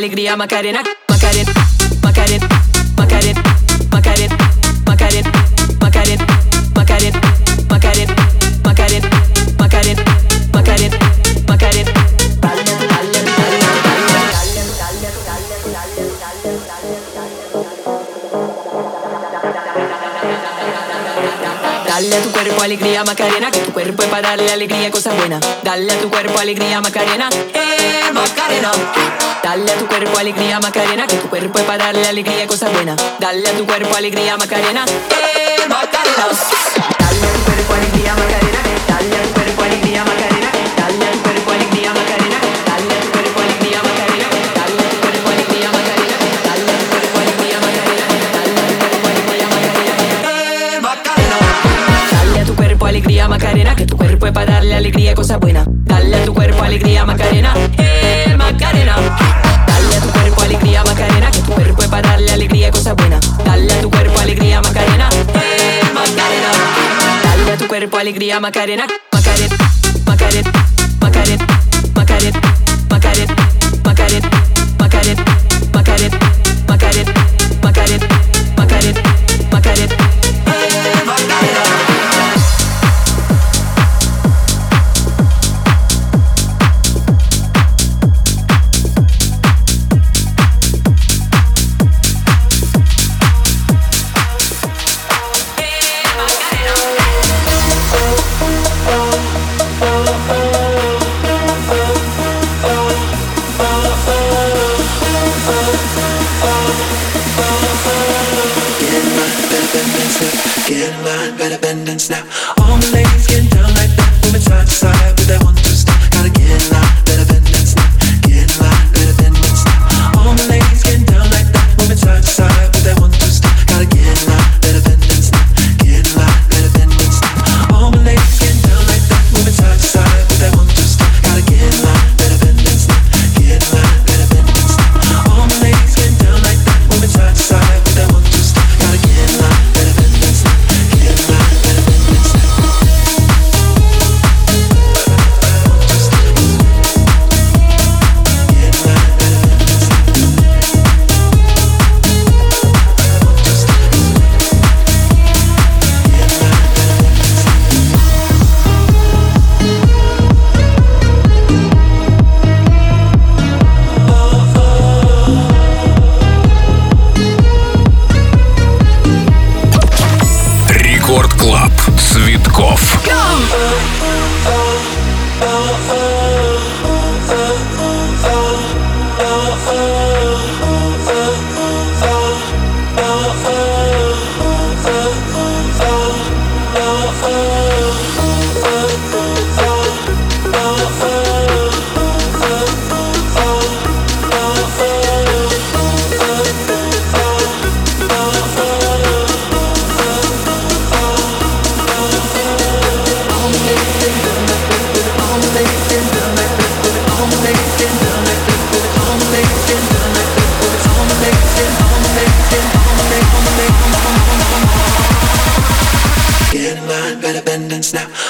Alegría Macarena, Macarena, Macarena, Macarena, Macarena, Macarena, Macarena, Macarena, Macarena, Macarena, Macarena, Macarena, Macarena. Dale a tu cuerpo alegría Macarena, que tu cuerpo es para darle alegría, cosas buenas. Dale a tu cuerpo alegría Macarena, eh Macarena. Dale a tu cuerpo alegría Macarena, que tu cuerpo es para darle alegría, cosas buenas. Dale a tu cuerpo alegría Macarena, eh Macarena. Dale a tu cuerpo alegría Macarena, dale a tu cuerpo alegría Macarena, fue para darle alegría, cosa buena. Dale a tu cuerpo alegría, Macarena, eh, Macarena. Dale a tu cuerpo alegría, Macarena, que tu cuerpo es para darle alegría, cosa buena. Dale a tu cuerpo alegría, Macarena, eh, Macarena. Dale a tu cuerpo alegría, Macarena, Macarena, Macarena, Macarena, Macarena, Macarena, Macarena, Macarena, Macarena, Macarena, Macarena. now. now.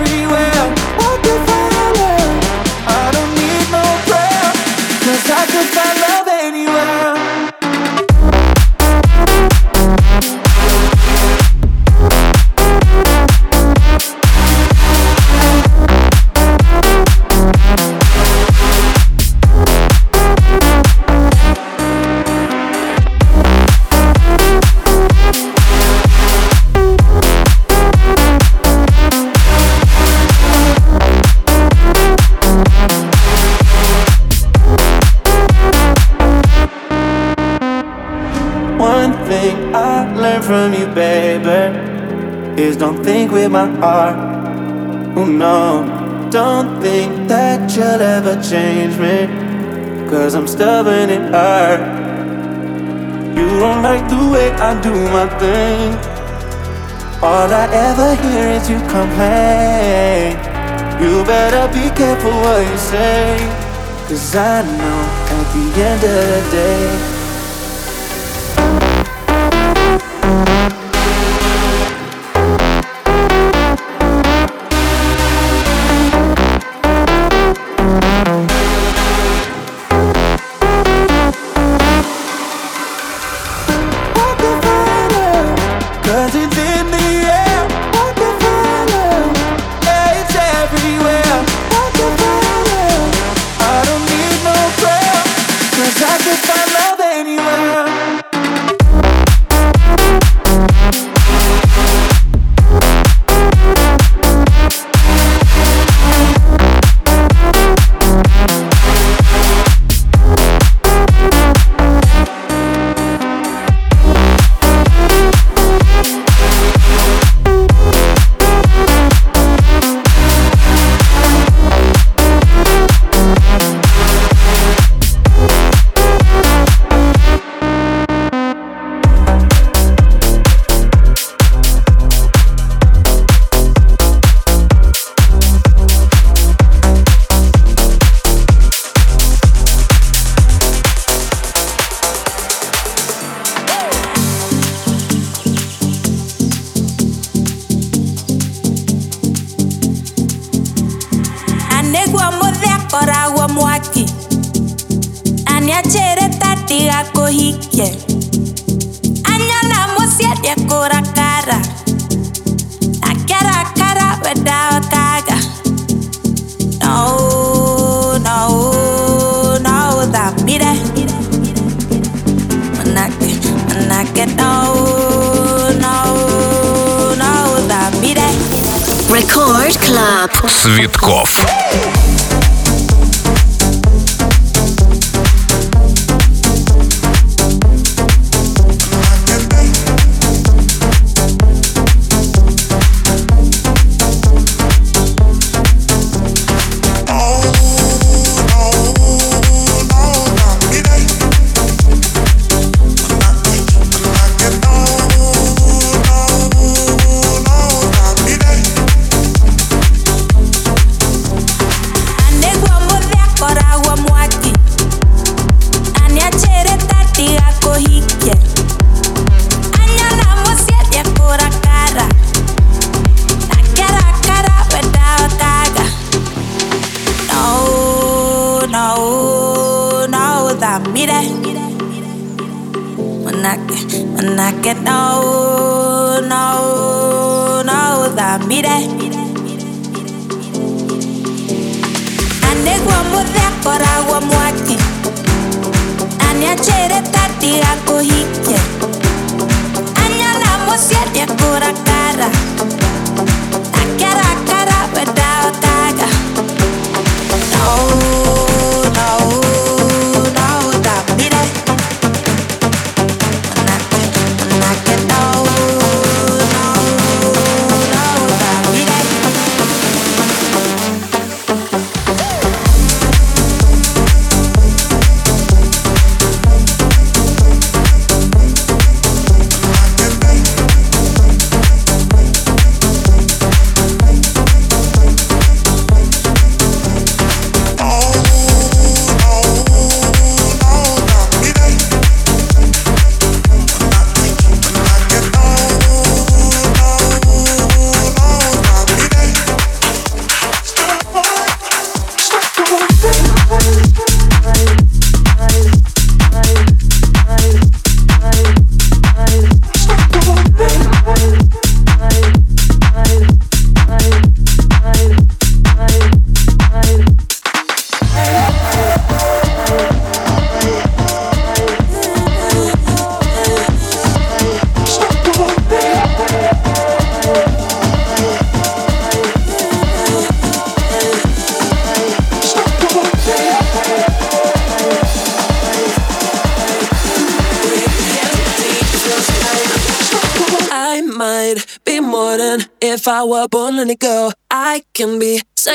everywhere. I can find love I don't need no prayer Cause I can find don't think with my heart. Oh no, don't think that you'll ever change me. Cause I'm stubborn and hard. You don't like the way I do my thing. All I ever hear is you complain. You better be careful what you say. Cause I know at the end of the day. Цветков.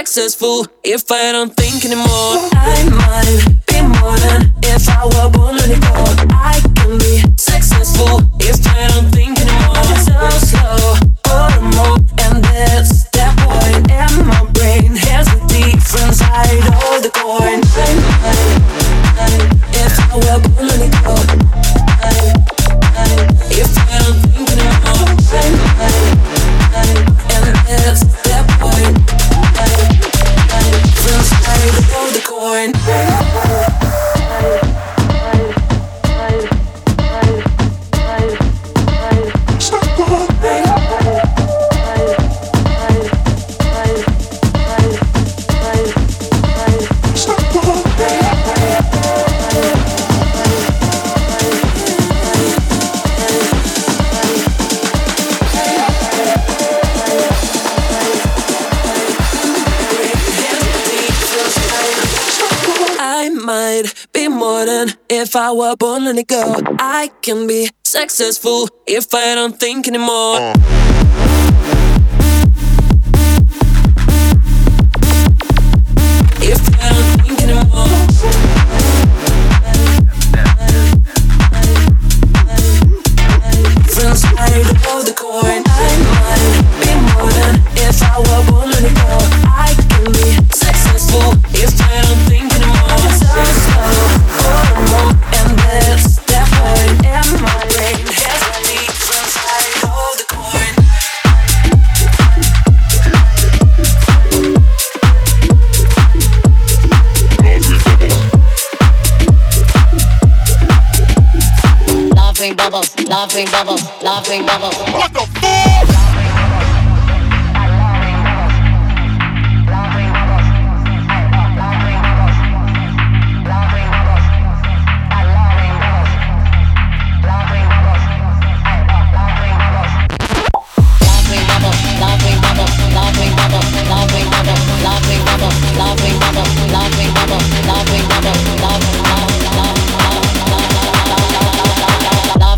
successful if I don't think anymore. I'd be more than if I were born and girl. I can be successful if I don't think anymore. Uh. Friends hide all the coin. I might be more than if I were born and girl. Bubbles, laughing bubbles, laughing bubbles. What the fuck?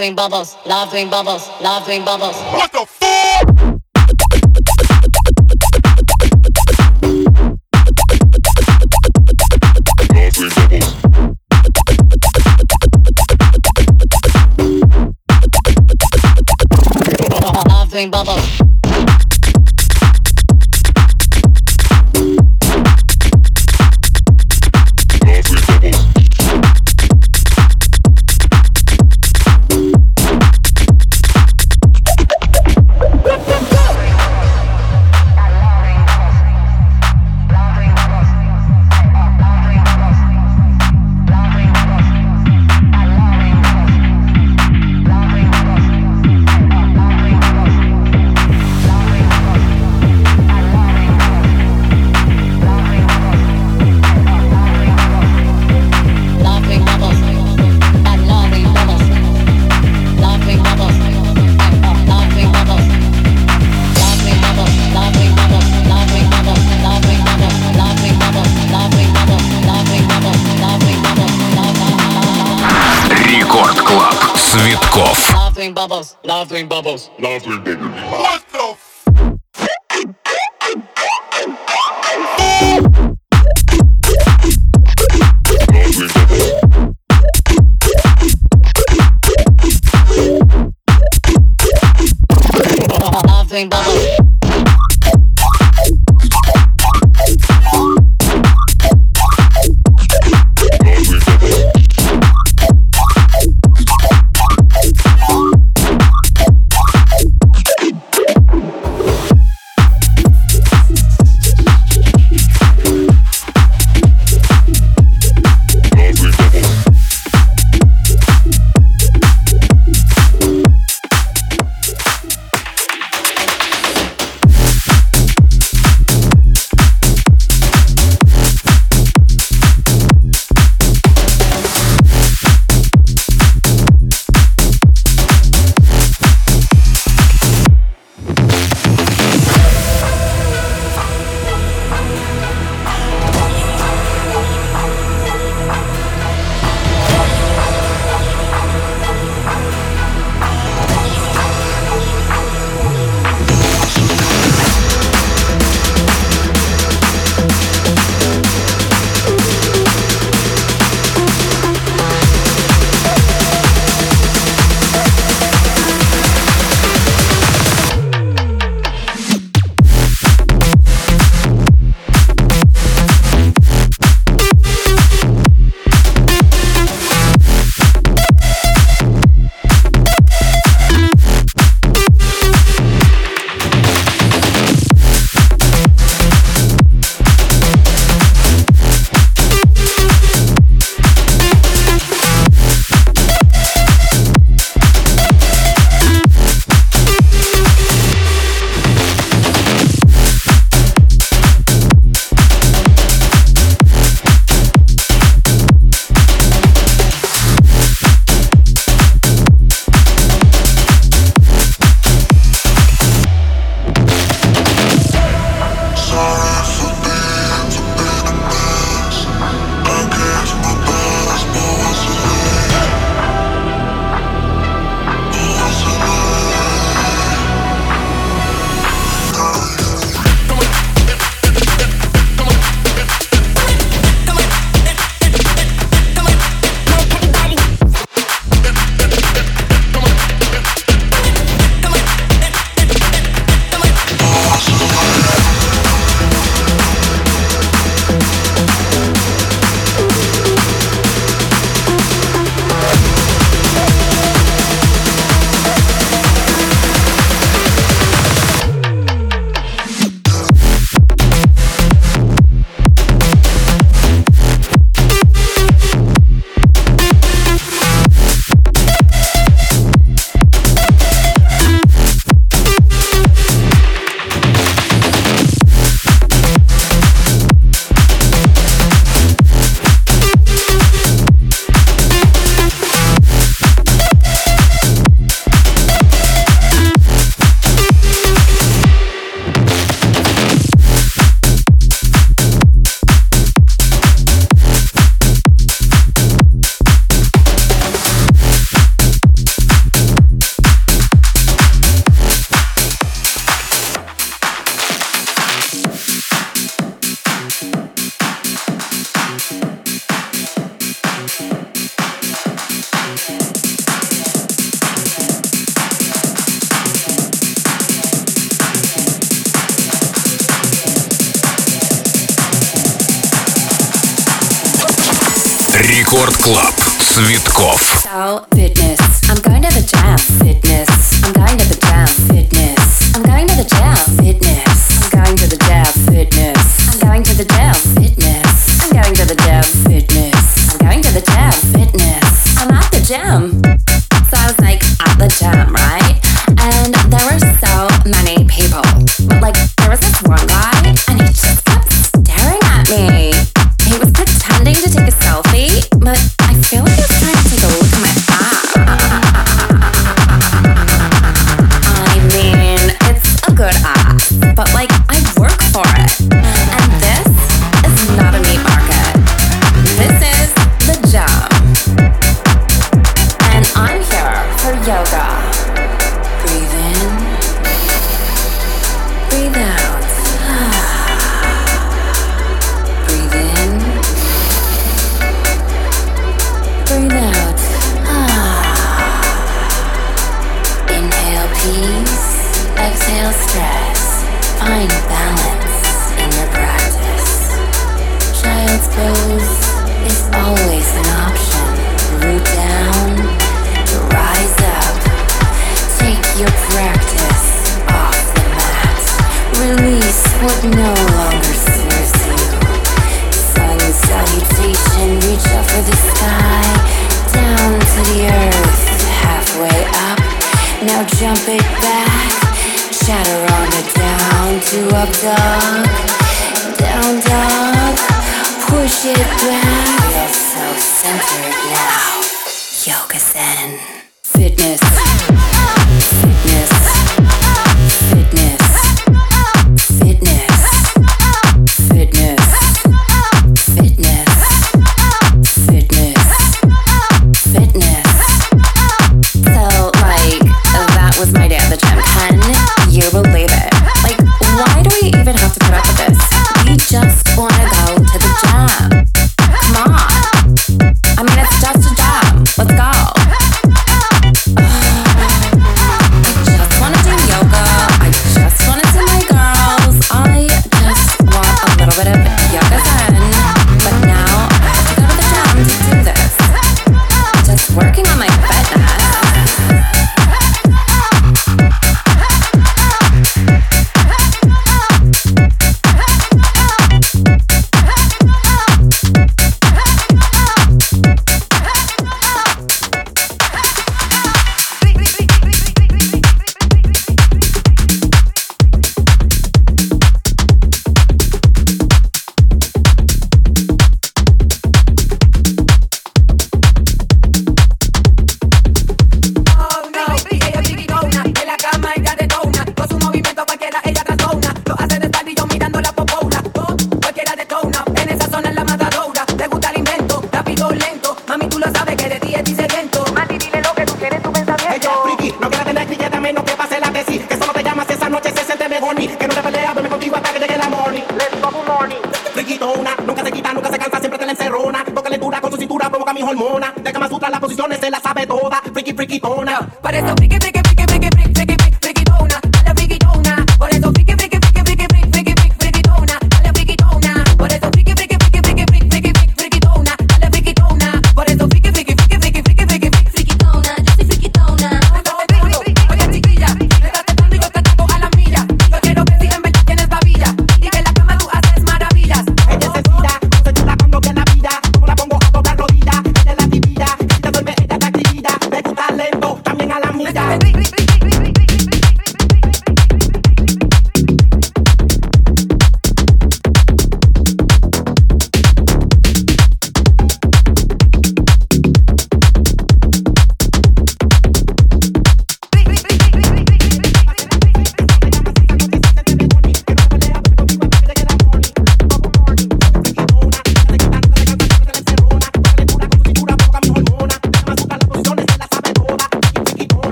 Laughing bubbles, laughing bubbles, laughing bubbles. What the fuck? Laughing bubbles. bubbles,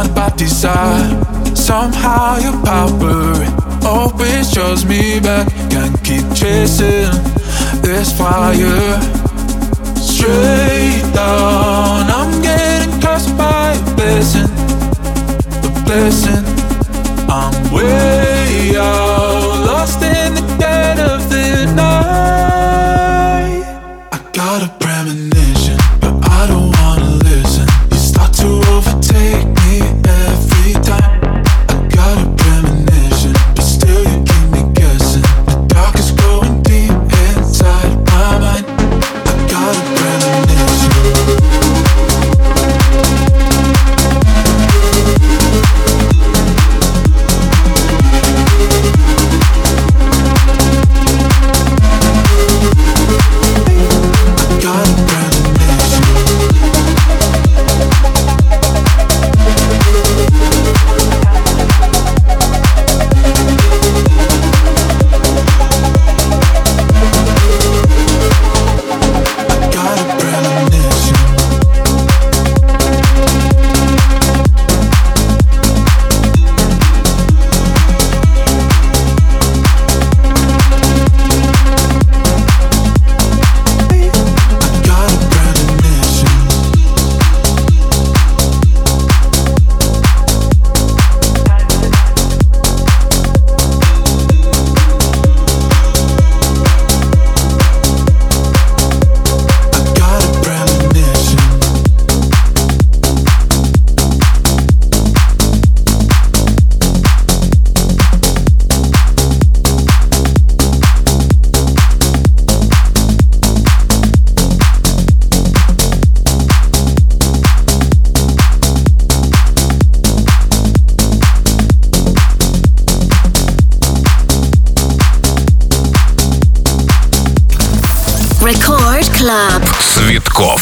blind by desire. Somehow your power always draws me back. Can't keep chasing this fire. Straight down, I'm getting cursed by a blessing. a blessing. I'm way out, lost in the dead of the night. Клаб. Цветков.